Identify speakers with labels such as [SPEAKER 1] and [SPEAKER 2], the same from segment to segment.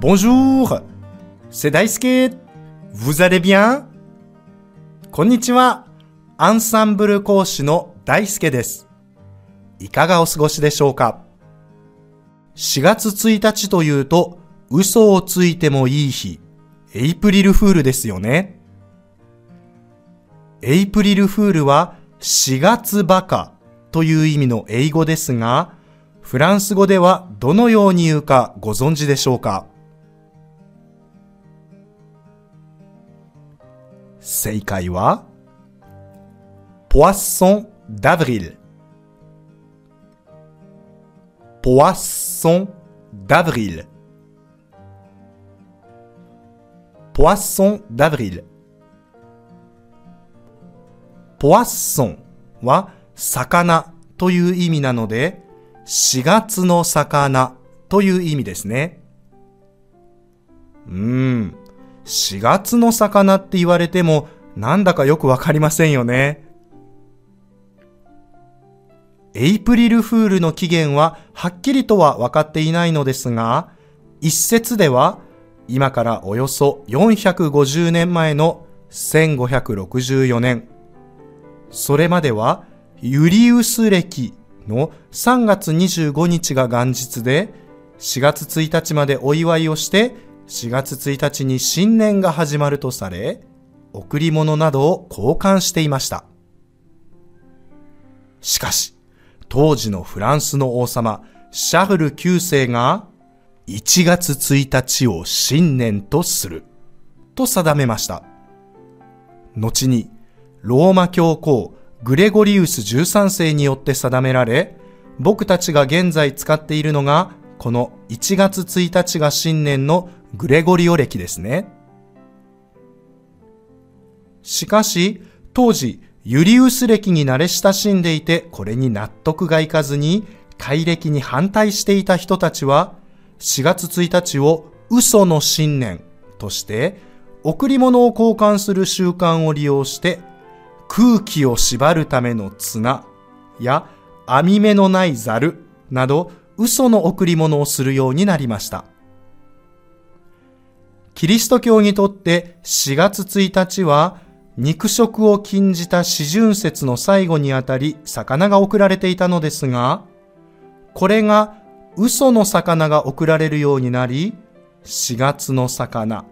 [SPEAKER 1] Bonjour, c'est Daisuke. Vous allez bien? こんにちは。アンサンブル講師の大輔です。いかがお過ごしでしょうか ?4 月1日というと、嘘をついてもいい日、エイプリルフールですよね。エイプリルフールは4月バカという意味の英語ですが、フランス語ではどのように言うかご存知でしょうか正解は、ポワッソンダブリル。ポワッソンダブリル。ポワッソンダブリル。ポワッソンは魚という意味なので、4月の魚という意味ですね。うん。4月の魚って言われてもなんだかよくわかりませんよね。エイプリルフールの起源ははっきりとは分かっていないのですが、一説では今からおよそ450年前の1564年、それまではユリウス暦の3月25日が元日で、4月1日までお祝いをして4月1日に新年が始まるとされ、贈り物などを交換していました。しかし、当時のフランスの王様、シャルル9世が、1月1日を新年とする、と定めました。後に、ローマ教皇グレゴリウス13世によって定められ、僕たちが現在使っているのが、この1月1日が新年のグレゴリオ暦ですね。しかし、当時、ユリウス暦に慣れ親しんでいて、これに納得がいかずに、改暦に反対していた人たちは、4月1日を嘘の新年として、贈り物を交換する習慣を利用して、空気を縛るための綱や網目のないザルなど、嘘の贈り物をするようになりました。キリスト教にとって4月1日は肉食を禁じた四旬節の最後にあたり魚が送られていたのですが、これが嘘の魚が送られるようになり、4月の魚、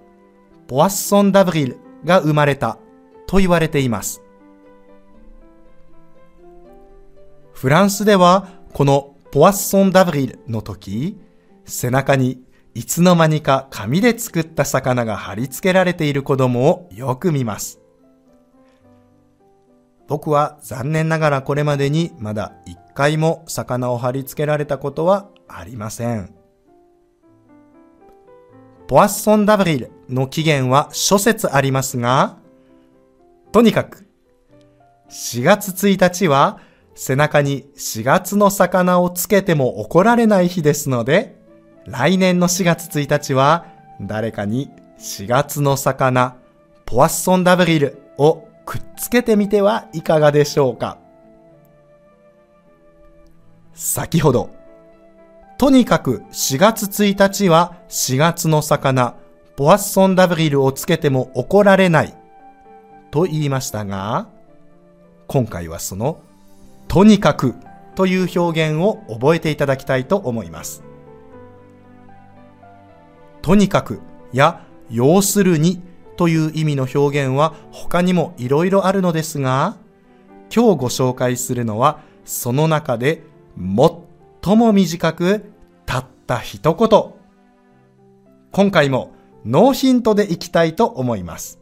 [SPEAKER 1] ポワッソンダブリルが生まれたと言われています。フランスではこのポワッソンダブリルの時、背中にいつの間にか紙で作った魚が貼り付けられている子供をよく見ます。僕は残念ながらこれまでにまだ一回も魚を貼り付けられたことはありません。ポワッソンダブリルの起源は諸説ありますが、とにかく4月1日は背中に4月の魚をつけても怒られない日ですので、来年の4月1日は誰かに4月の魚、ポワッソンダブリルをくっつけてみてはいかがでしょうか先ほど、とにかく4月1日は4月の魚、ポワッソンダブリルをつけても怒られないと言いましたが、今回はそのとにかくという表現を覚えていただきたいと思います。とにかくや要するにという意味の表現は他にもいろいろあるのですが、今日ご紹介するのはその中で最も短くたった一言。今回もノーヒントでいきたいと思います。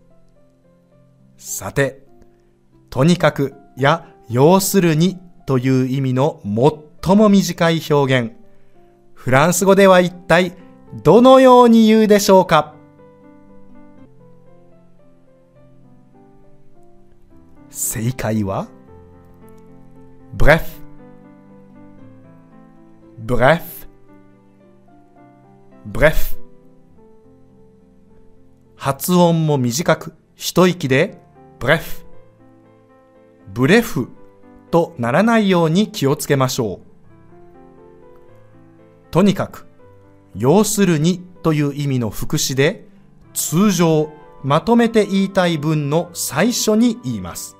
[SPEAKER 1] さて、とにかくや要するにという意味の最も短い表現。フランス語では一体どのように言うでしょうか？正解は？Bref. Bref. Bref. 発音も短く一息で bref. ブレフとならないように気をつけましょう。とにかく要するにという意味の副詞で、通常、まとめて言いたい文の最初に言います。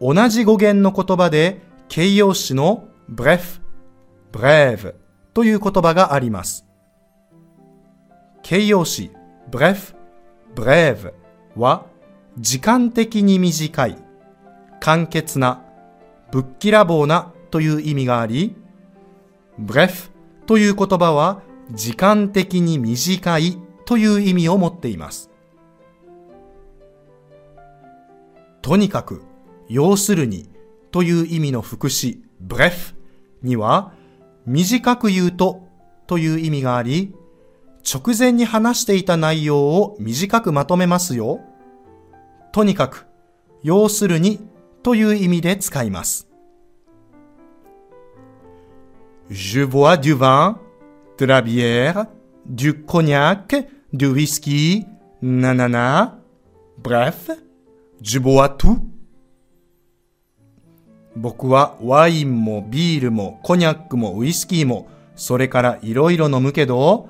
[SPEAKER 1] 同じ語源の言葉で形容詞の bref、brève という言葉があります。形容詞 bref、brève は時間的に短い、簡潔な、ぶっきらぼうなという意味があり、bref という言葉は時間的に短いという意味を持っています。とにかく、要するにという意味の副詞 bref には短く言うとという意味があり、直前に話していた内容を短くまとめますよ。とにかく、要するにという意味で使います。Je bois du vin, de la bière, du cognac, du whisky, nanana. Bref, je bois tout. 僕はワインもビールもコニャックもウイスキーもそれからいろいろ飲むけど、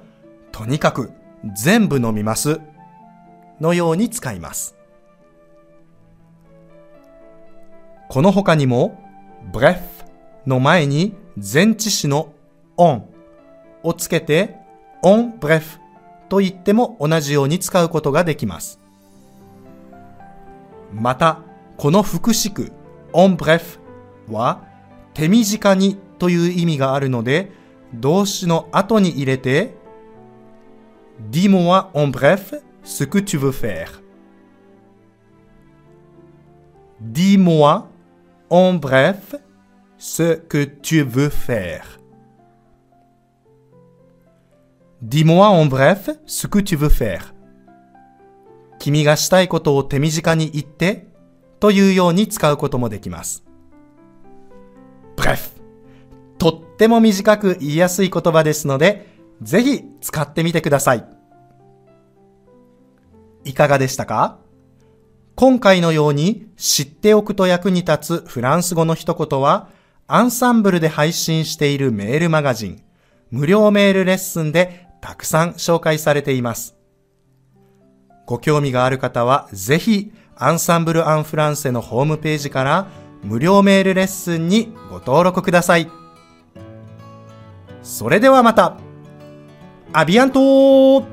[SPEAKER 1] とにかく全部飲みます。のように使います。この他にも、bref の前に前置詞の on をつけて on bref と言っても同じように使うことができます。また、この副詞句 on bref は手短にという意味があるので、動詞の後に入れて Dis-moi en bref ce que tu veux faire. Dis-moi en bref ce que tu veux faire. Dis-moi en bref ce que tu veux faire. 君がしたいことを手短に言ってというように使うこともできます。bref とっても短く言いやすい言葉ですので、ぜひ使ってみてください。いかがでしたか今回のように知っておくと役に立つフランス語の一言は、アンサンブルで配信しているメールマガジン、無料メールレッスンでたくさん紹介されています。ご興味がある方は、ぜひ、アンサンブル・アン・フランセのホームページから無料メールレッスンにご登録ください。それではまたアビアント